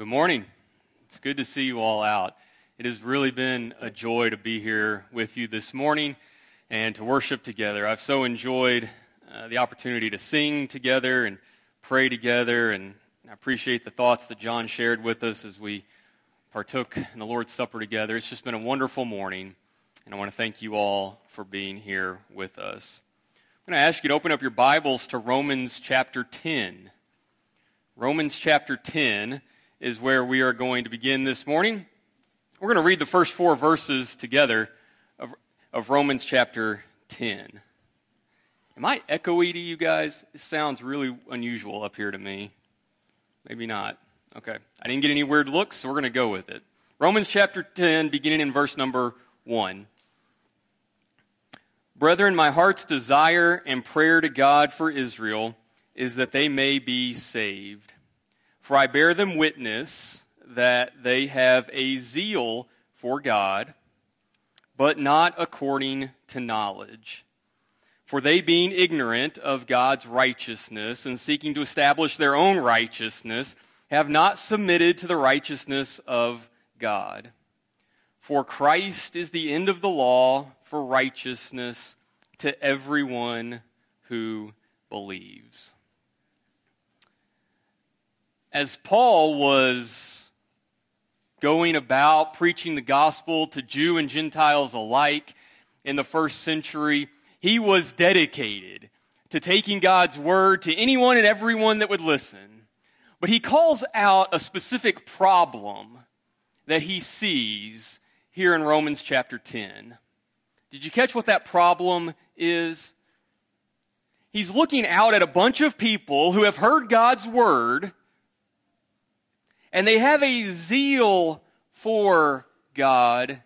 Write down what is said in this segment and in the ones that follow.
Good morning. It's good to see you all out. It has really been a joy to be here with you this morning and to worship together. I've so enjoyed uh, the opportunity to sing together and pray together, and I appreciate the thoughts that John shared with us as we partook in the Lord's Supper together. It's just been a wonderful morning, and I want to thank you all for being here with us. I'm going to ask you to open up your Bibles to Romans chapter 10. Romans chapter 10 is where we are going to begin this morning. We're going to read the first four verses together of, of Romans chapter 10. Am I echoey to you guys? It sounds really unusual up here to me. Maybe not. Okay. I didn't get any weird looks, so we're going to go with it. Romans chapter 10, beginning in verse number 1. Brethren, my heart's desire and prayer to God for Israel is that they may be saved. For I bear them witness that they have a zeal for God, but not according to knowledge. For they, being ignorant of God's righteousness and seeking to establish their own righteousness, have not submitted to the righteousness of God. For Christ is the end of the law for righteousness to everyone who believes as Paul was going about preaching the gospel to Jew and Gentiles alike in the first century, he was dedicated to taking God's word to anyone and everyone that would listen. But he calls out a specific problem that he sees here in Romans chapter 10. Did you catch what that problem is? He's looking out at a bunch of people who have heard God's word and they have a zeal for God,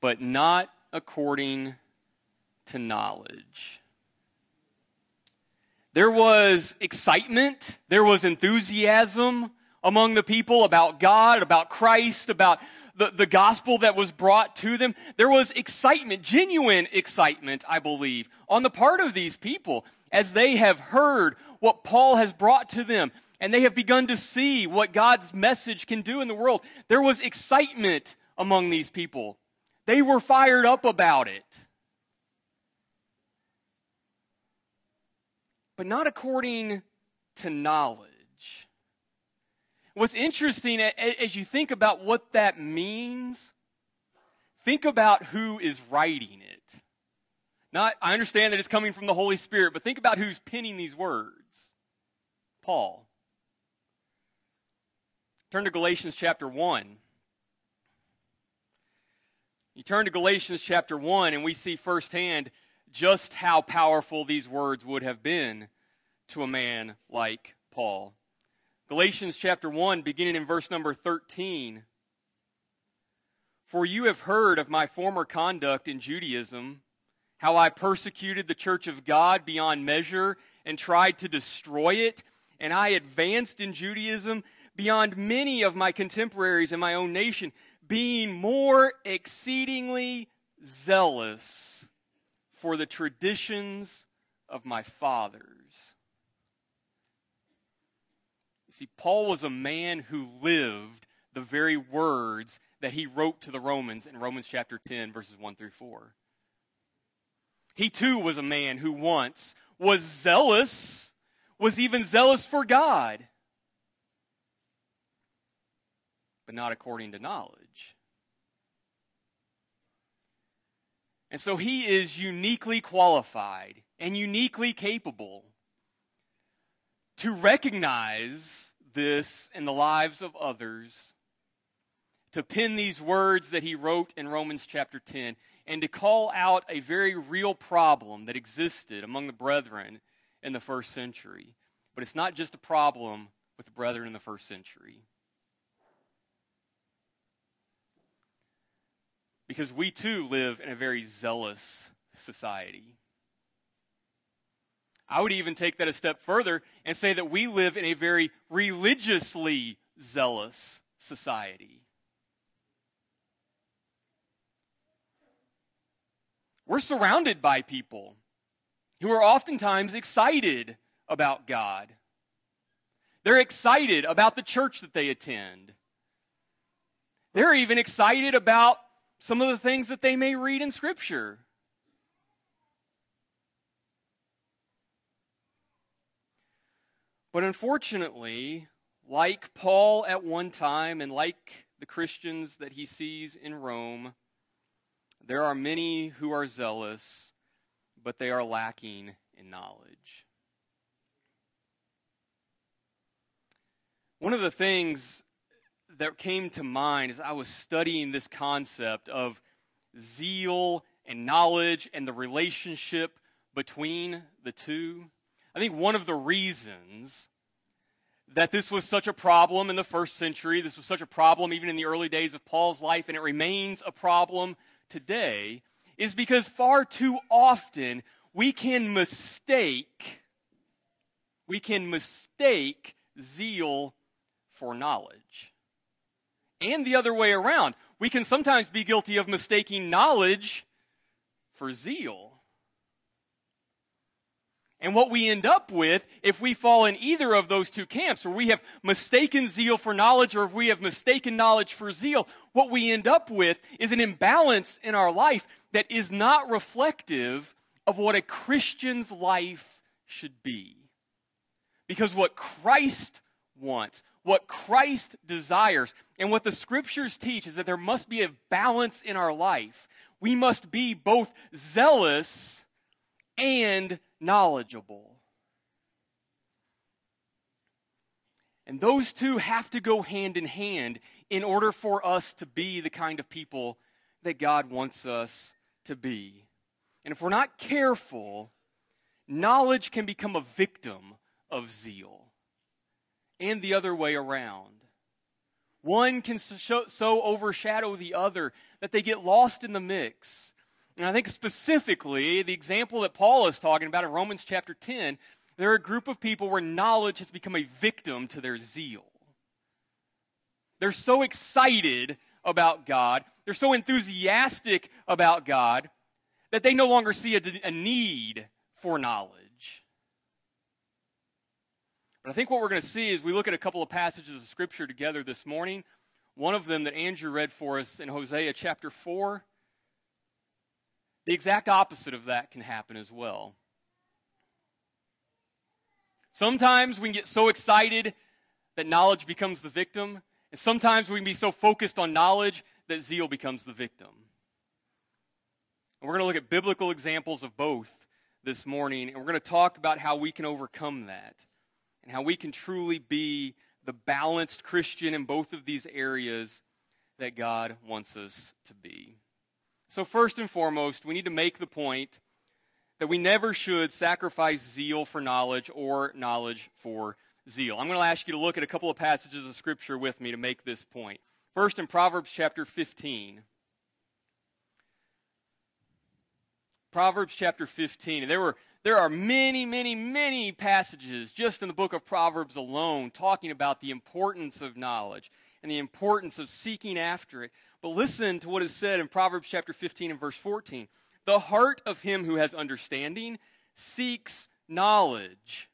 but not according to knowledge. There was excitement, there was enthusiasm among the people about God, about Christ, about the, the gospel that was brought to them. There was excitement, genuine excitement, I believe, on the part of these people as they have heard what Paul has brought to them and they have begun to see what God's message can do in the world. There was excitement among these people. They were fired up about it. But not according to knowledge. What's interesting as you think about what that means, think about who is writing it. Not, I understand that it's coming from the Holy Spirit, but think about who's penning these words. Paul. Turn to Galatians chapter 1. You turn to Galatians chapter 1, and we see firsthand just how powerful these words would have been to a man like Paul. Galatians chapter 1, beginning in verse number 13. For you have heard of my former conduct in Judaism, how I persecuted the church of God beyond measure and tried to destroy it, and I advanced in Judaism beyond many of my contemporaries in my own nation, being more exceedingly zealous for the traditions of my fathers. You see, Paul was a man who lived the very words that he wrote to the Romans in Romans chapter 10, verses 1 through 4. He too was a man who once was zealous, was even zealous for God but not according to knowledge. And so he is uniquely qualified and uniquely capable to recognize this in the lives of others, to pen these words that he wrote in Romans chapter 10, and to call out a very real problem that existed among the brethren in the first century. But it's not just a problem with the brethren in the first century. Because we too live in a very zealous society. I would even take that a step further and say that we live in a very religiously zealous society. We're surrounded by people who are oftentimes excited about God. They're excited about the church that they attend. They're even excited about some of the things that they may read in Scripture. But unfortunately, like Paul at one time and like the Christians that he sees in Rome, there are many who are zealous, but they are lacking in knowledge. One of the things that came to mind as I was studying this concept of zeal and knowledge and the relationship between the two, I think one of the reasons that this was such a problem in the first century, this was such a problem even in the early days of Paul's life, and it remains a problem today, is because far too often we can mistake we can mistake zeal for knowledge. And the other way around. We can sometimes be guilty of mistaking knowledge for zeal. And what we end up with, if we fall in either of those two camps, where we have mistaken zeal for knowledge or if we have mistaken knowledge for zeal, what we end up with is an imbalance in our life that is not reflective of what a Christian's life should be. Because what Christ wants, what Christ desires, and what the scriptures teach is that there must be a balance in our life. We must be both zealous and knowledgeable. And those two have to go hand in hand in order for us to be the kind of people that God wants us to be. And if we're not careful, knowledge can become a victim of zeal and the other way around. One can so overshadow the other that they get lost in the mix. And I think specifically, the example that Paul is talking about in Romans chapter 10, there are a group of people where knowledge has become a victim to their zeal. They're so excited about God, they're so enthusiastic about God, that they no longer see a, a need for knowledge. But I think what we're going to see is we look at a couple of passages of Scripture together this morning. One of them that Andrew read for us in Hosea chapter 4. The exact opposite of that can happen as well. Sometimes we can get so excited that knowledge becomes the victim, and sometimes we can be so focused on knowledge that zeal becomes the victim. And we're going to look at biblical examples of both this morning, and we're going to talk about how we can overcome that and how we can truly be the balanced Christian in both of these areas that God wants us to be. So, first and foremost, we need to make the point that we never should sacrifice zeal for knowledge or knowledge for zeal. I'm going to ask you to look at a couple of passages of Scripture with me to make this point. First, in Proverbs chapter 15. Proverbs chapter 15. And there were there are many, many, many passages just in the book of Proverbs alone talking about the importance of knowledge and the importance of seeking after it. But listen to what is said in Proverbs chapter 15 and verse 14. The heart of him who has understanding seeks knowledge,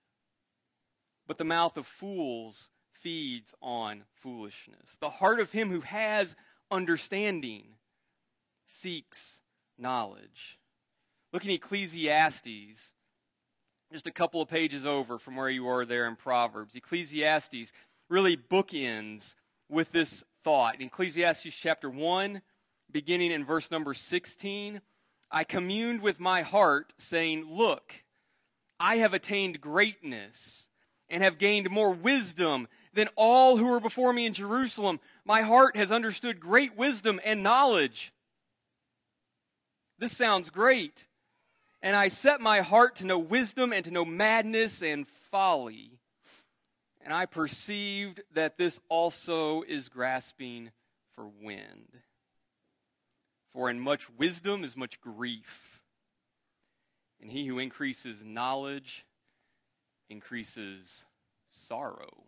but the mouth of fools feeds on foolishness. The heart of him who has understanding seeks knowledge. Look in Ecclesiastes just a couple of pages over from where you are there in Proverbs. Ecclesiastes really bookends with this thought. In Ecclesiastes chapter 1, beginning in verse number 16, I communed with my heart, saying, Look, I have attained greatness and have gained more wisdom than all who were before me in Jerusalem. My heart has understood great wisdom and knowledge. This sounds great and I set my heart to know wisdom and to know madness and folly. And I perceived that this also is grasping for wind. For in much wisdom is much grief. And he who increases knowledge increases sorrow.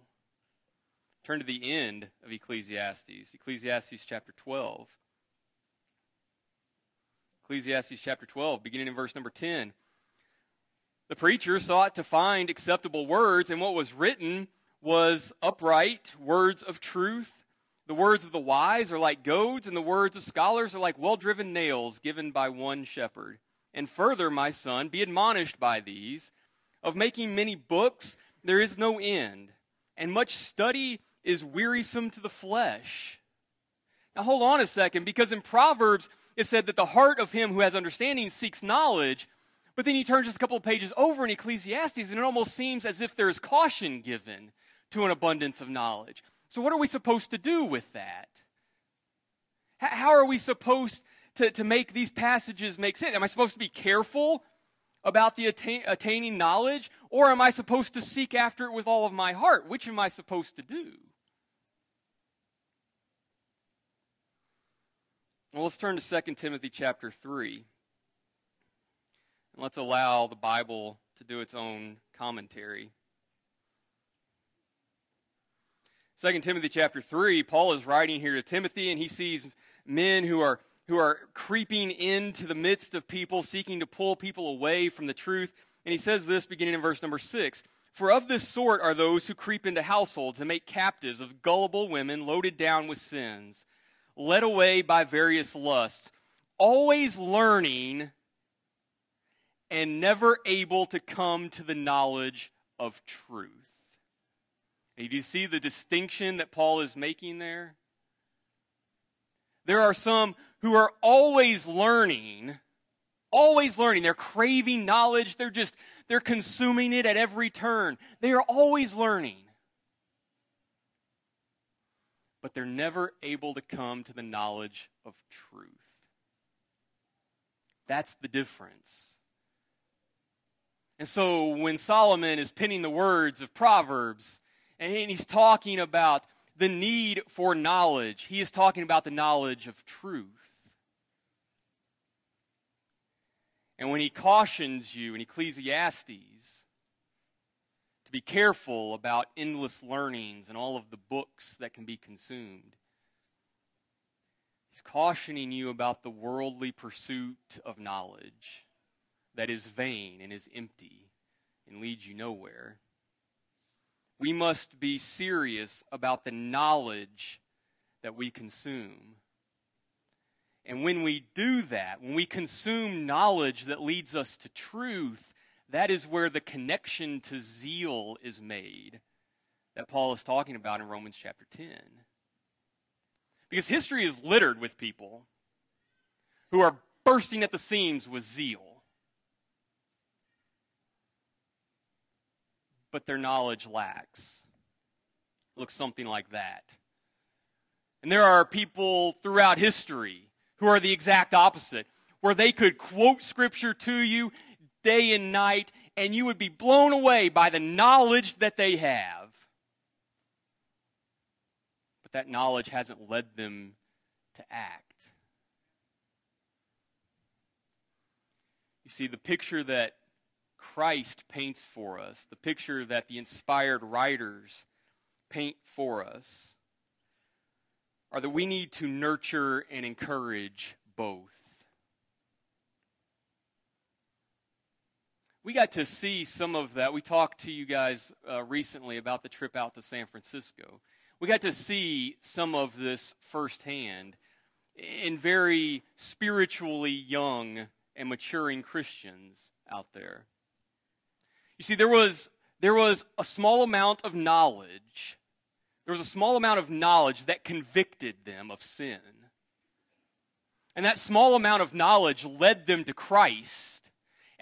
Turn to the end of Ecclesiastes, Ecclesiastes chapter 12. Ecclesiastes chapter 12, beginning in verse number 10. The preacher sought to find acceptable words, and what was written was upright, words of truth. The words of the wise are like goads, and the words of scholars are like well driven nails given by one shepherd. And further, my son, be admonished by these. Of making many books, there is no end, and much study is wearisome to the flesh. Now, hold on a second, because in Proverbs, it said that the heart of him who has understanding seeks knowledge, but then he turns just a couple of pages over in Ecclesiastes, and it almost seems as if there's caution given to an abundance of knowledge. So, what are we supposed to do with that? How are we supposed to, to make these passages make sense? Am I supposed to be careful about the attain, attaining knowledge, or am I supposed to seek after it with all of my heart? Which am I supposed to do? Well, let's turn to 2 Timothy chapter 3. And let's allow the Bible to do its own commentary. 2 Timothy chapter 3, Paul is writing here to Timothy, and he sees men who are, who are creeping into the midst of people, seeking to pull people away from the truth. And he says this beginning in verse number 6 For of this sort are those who creep into households and make captives of gullible women loaded down with sins, led away by various lusts, always learning and never able to come to the knowledge of truth. And do you see the distinction that Paul is making there? There are some who are always learning, always learning. They're craving knowledge. They're just, they're consuming it at every turn. They are always learning. But they're never able to come to the knowledge of truth. That's the difference. And so when Solomon is penning the words of Proverbs, and he's talking about the need for knowledge, he is talking about the knowledge of truth. And when he cautions you in Ecclesiastes be careful about endless learnings and all of the books that can be consumed, he's cautioning you about the worldly pursuit of knowledge that is vain and is empty and leads you nowhere. We must be serious about the knowledge that we consume. And when we do that, when we consume knowledge that leads us to truth, that is where the connection to zeal is made that Paul is talking about in Romans chapter 10. Because history is littered with people who are bursting at the seams with zeal. but their knowledge lacks. looks something like that. And there are people throughout history who are the exact opposite, where they could quote scripture to you day and night, and you would be blown away by the knowledge that they have. But that knowledge hasn't led them to act. You see, the picture that Christ paints for us, the picture that the inspired writers paint for us, are that we need to nurture and encourage both. We got to see some of that. We talked to you guys uh, recently about the trip out to San Francisco. We got to see some of this firsthand in very spiritually young and maturing Christians out there. You see, there was, there was a small amount of knowledge. There was a small amount of knowledge that convicted them of sin. And that small amount of knowledge led them to Christ.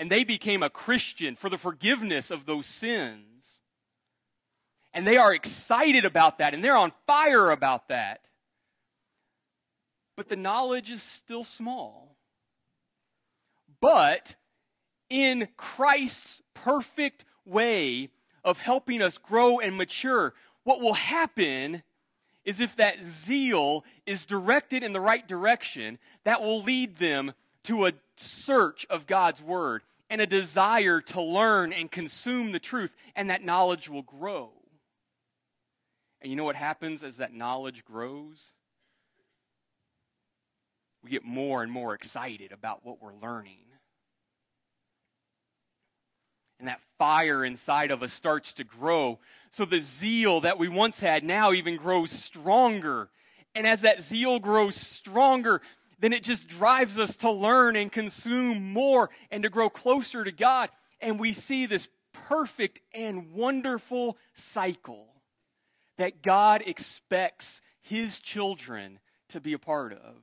And they became a Christian for the forgiveness of those sins. And they are excited about that and they're on fire about that. But the knowledge is still small. But in Christ's perfect way of helping us grow and mature, what will happen is if that zeal is directed in the right direction, that will lead them to a search of God's Word and a desire to learn and consume the truth, and that knowledge will grow. And you know what happens as that knowledge grows? We get more and more excited about what we're learning. and that fire inside of us starts to grow. So the zeal that we once had now even grows stronger. And as that zeal grows stronger, then it just drives us to learn and consume more and to grow closer to God. And we see this perfect and wonderful cycle that God expects His children to be a part of.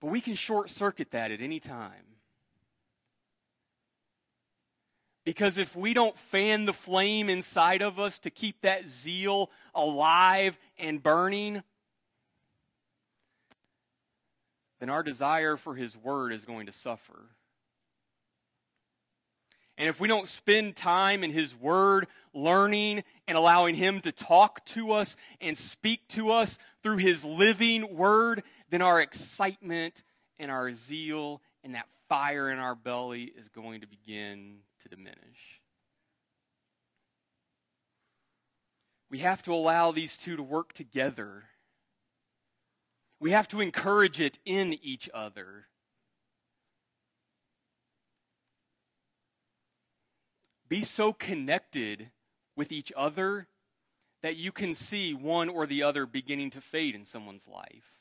But we can short circuit that at any time. Because if we don't fan the flame inside of us to keep that zeal alive and burning, then our desire for His Word is going to suffer. And if we don't spend time in His Word, learning and allowing Him to talk to us and speak to us through His living Word, then our excitement and our zeal and that fire in our belly is going to begin diminish. We have to allow these two to work together. We have to encourage it in each other. Be so connected with each other that you can see one or the other beginning to fade in someone's life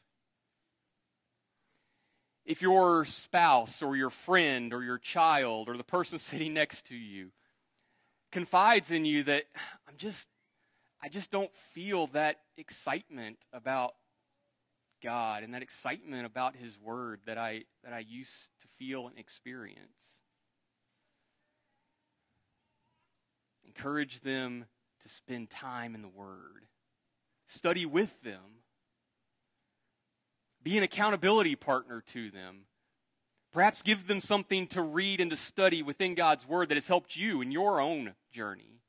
if your spouse or your friend or your child or the person sitting next to you confides in you that I'm just I just don't feel that excitement about God and that excitement about his word that I that I used to feel and experience. Encourage them to spend time in the word. Study with them be an accountability partner to them. Perhaps give them something to read and to study within God's Word that has helped you in your own journey.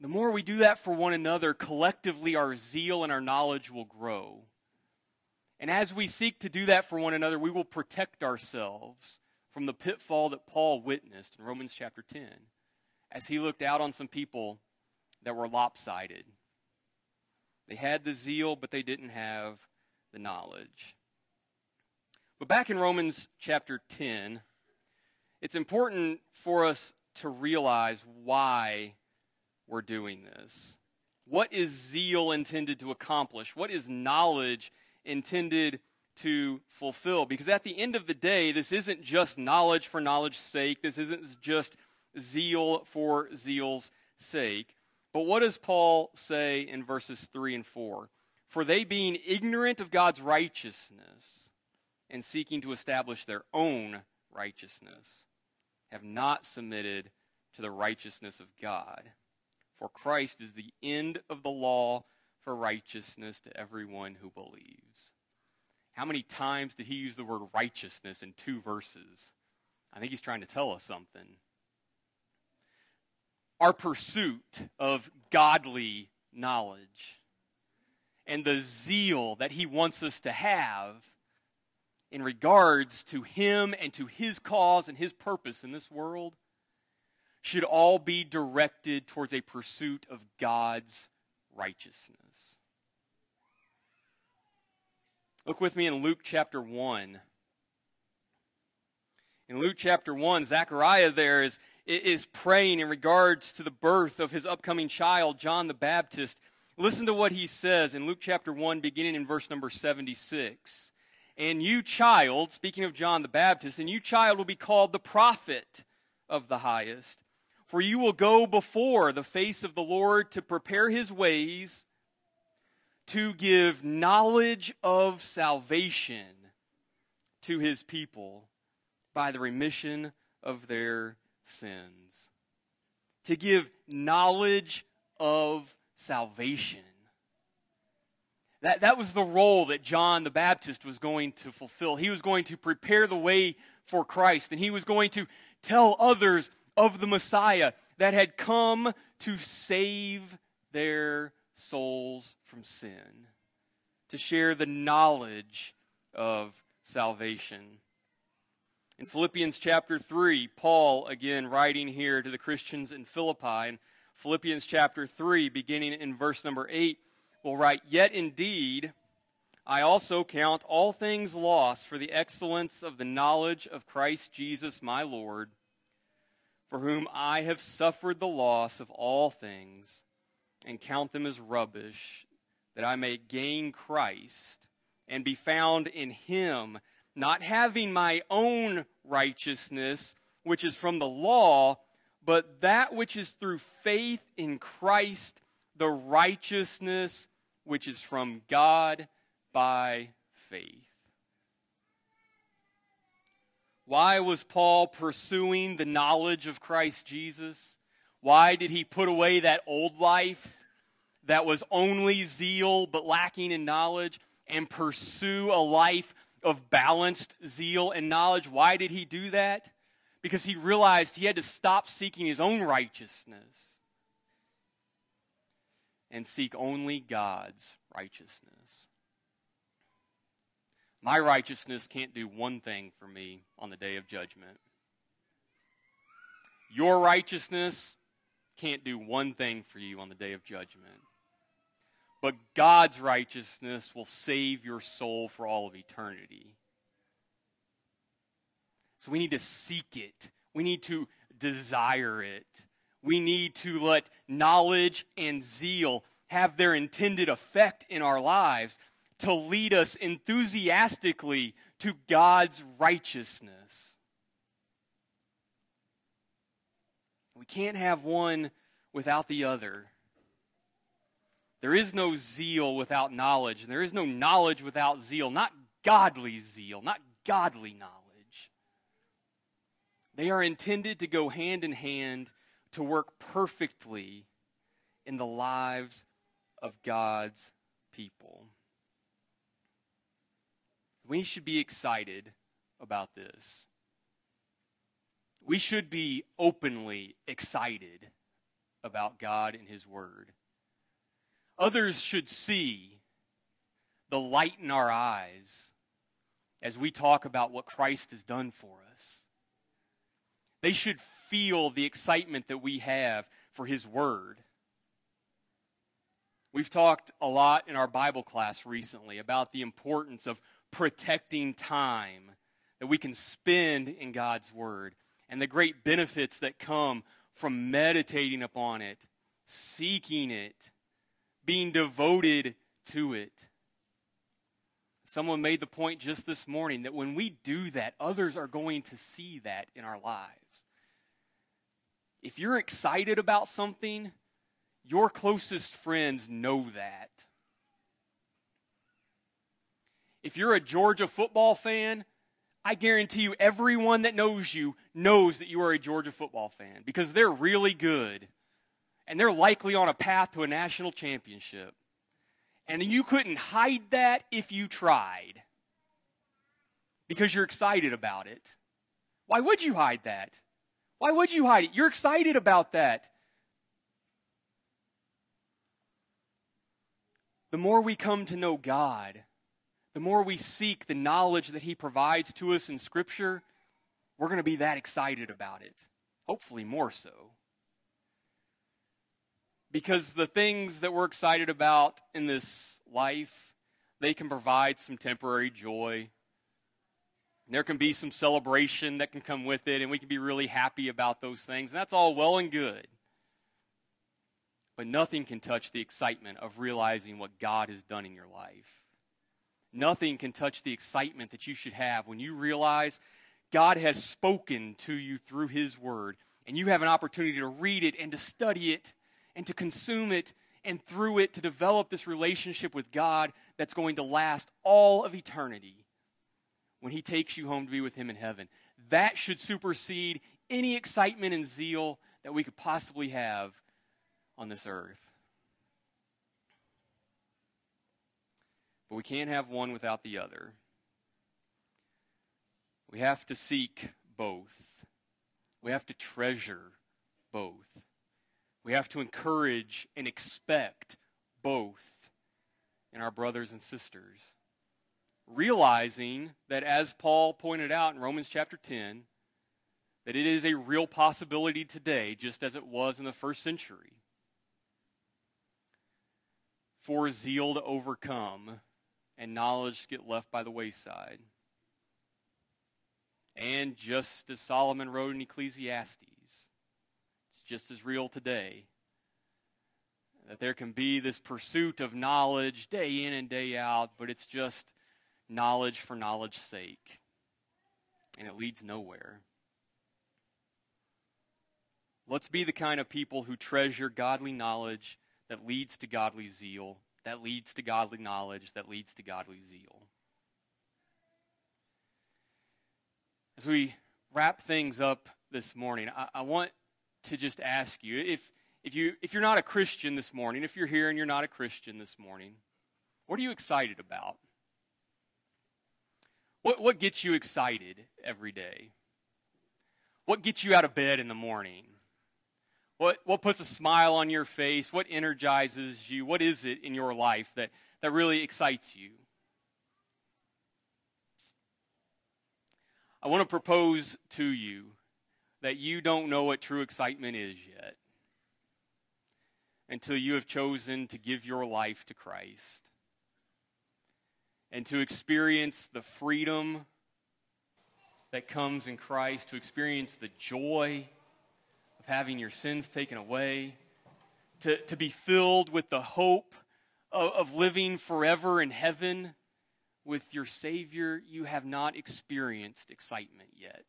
The more we do that for one another, collectively our zeal and our knowledge will grow. And as we seek to do that for one another, we will protect ourselves from the pitfall that Paul witnessed in Romans chapter 10 as he looked out on some people that were lopsided they had the zeal, but they didn't have the knowledge. But back in Romans chapter 10, it's important for us to realize why we're doing this. What is zeal intended to accomplish? What is knowledge intended to fulfill? Because at the end of the day, this isn't just knowledge for knowledge's sake. This isn't just zeal for zeal's sake. But what does Paul say in verses 3 and 4? For they, being ignorant of God's righteousness and seeking to establish their own righteousness, have not submitted to the righteousness of God. For Christ is the end of the law for righteousness to everyone who believes. How many times did he use the word righteousness in two verses? I think he's trying to tell us something our pursuit of godly knowledge and the zeal that He wants us to have in regards to Him and to His cause and His purpose in this world should all be directed towards a pursuit of God's righteousness. Look with me in Luke chapter 1. In Luke chapter 1, Zechariah there is is praying in regards to the birth of his upcoming child, John the Baptist. Listen to what he says in Luke chapter 1, beginning in verse number 76. And you, child, speaking of John the Baptist, and you, child, will be called the prophet of the highest. For you will go before the face of the Lord to prepare his ways, to give knowledge of salvation to his people by the remission of their sins, to give knowledge of salvation. That, that was the role that John the Baptist was going to fulfill. He was going to prepare the way for Christ, and he was going to tell others of the Messiah that had come to save their souls from sin, to share the knowledge of salvation. In Philippians chapter 3, Paul, again writing here to the Christians in Philippi, in Philippians chapter 3, beginning in verse number 8, will write, Yet indeed, I also count all things lost for the excellence of the knowledge of Christ Jesus my Lord, for whom I have suffered the loss of all things, and count them as rubbish, that I may gain Christ and be found in him, not having my own righteousness, which is from the law, but that which is through faith in Christ, the righteousness which is from God by faith. Why was Paul pursuing the knowledge of Christ Jesus? Why did he put away that old life that was only zeal but lacking in knowledge and pursue a life of balanced zeal and knowledge? Why did he do that? Because he realized he had to stop seeking his own righteousness and seek only God's righteousness. My righteousness can't do one thing for me on the day of judgment. Your righteousness can't do one thing for you on the day of judgment. But God's righteousness will save your soul for all of eternity. So we need to seek it. We need to desire it. We need to let knowledge and zeal have their intended effect in our lives to lead us enthusiastically to God's righteousness. We can't have one without the other. There is no zeal without knowledge, and there is no knowledge without zeal. Not godly zeal, not godly knowledge. They are intended to go hand in hand to work perfectly in the lives of God's people. We should be excited about this. We should be openly excited about God and His Word. Others should see the light in our eyes as we talk about what Christ has done for us. They should feel the excitement that we have for His Word. We've talked a lot in our Bible class recently about the importance of protecting time that we can spend in God's Word and the great benefits that come from meditating upon it, seeking it, being devoted to it. Someone made the point just this morning that when we do that, others are going to see that in our lives. If you're excited about something, your closest friends know that. If you're a Georgia football fan, I guarantee you everyone that knows you knows that you are a Georgia football fan because they're really good. And they're likely on a path to a national championship. And you couldn't hide that if you tried because you're excited about it. Why would you hide that? Why would you hide it? You're excited about that. The more we come to know God, the more we seek the knowledge that He provides to us in Scripture, we're going to be that excited about it. Hopefully, more so. Because the things that we're excited about in this life, they can provide some temporary joy. There can be some celebration that can come with it, and we can be really happy about those things. And that's all well and good. But nothing can touch the excitement of realizing what God has done in your life. Nothing can touch the excitement that you should have when you realize God has spoken to you through His Word, and you have an opportunity to read it and to study it and to consume it, and through it to develop this relationship with God that's going to last all of eternity when He takes you home to be with Him in heaven. That should supersede any excitement and zeal that we could possibly have on this earth. But we can't have one without the other. We have to seek both. We have to treasure both. We have to encourage and expect both in our brothers and sisters. Realizing that, as Paul pointed out in Romans chapter 10, that it is a real possibility today, just as it was in the first century, for zeal to overcome and knowledge to get left by the wayside. And just as Solomon wrote in Ecclesiastes, just as real today that there can be this pursuit of knowledge day in and day out, but it's just knowledge for knowledge's sake. And it leads nowhere. Let's be the kind of people who treasure godly knowledge that leads to godly zeal, that leads to godly knowledge, that leads to godly zeal. As we wrap things up this morning, I, I want to just ask you if if, you, if you're not a Christian this morning, if you're here and you're not a Christian this morning, what are you excited about? What, what gets you excited every day? What gets you out of bed in the morning? What, what puts a smile on your face? What energizes you? What is it in your life that, that really excites you? I want to propose to you that you don't know what true excitement is yet until you have chosen to give your life to Christ and to experience the freedom that comes in Christ, to experience the joy of having your sins taken away, to, to be filled with the hope of, of living forever in heaven with your Savior, you have not experienced excitement yet.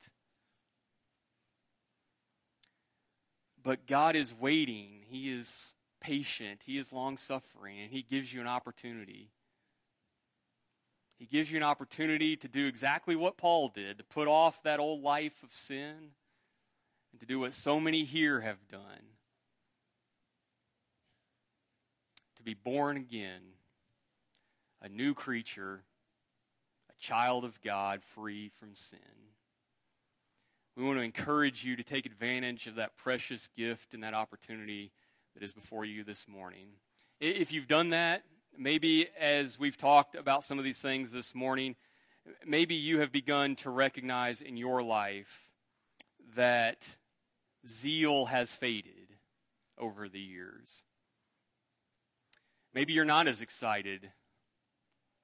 But God is waiting. He is patient, He is long suffering, and He gives you an opportunity. He gives you an opportunity to do exactly what Paul did to put off that old life of sin and to do what so many here have done to be born again, a new creature, a child of God free from sin. We want to encourage you to take advantage of that precious gift and that opportunity that is before you this morning. If you've done that, maybe as we've talked about some of these things this morning, maybe you have begun to recognize in your life that zeal has faded over the years. Maybe you're not as excited.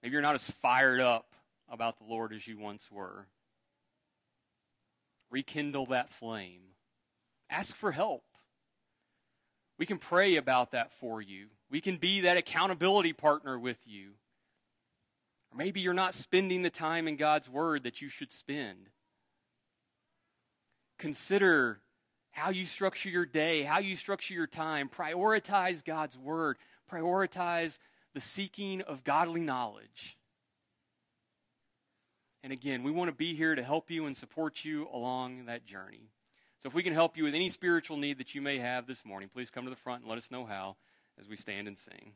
Maybe you're not as fired up about the Lord as you once were. Rekindle that flame. Ask for help. We can pray about that for you. We can be that accountability partner with you. Or maybe you're not spending the time in God's Word that you should spend. Consider how you structure your day, how you structure your time. Prioritize God's Word, prioritize the seeking of godly knowledge. And again, we want to be here to help you and support you along that journey. So if we can help you with any spiritual need that you may have this morning, please come to the front and let us know how as we stand and sing.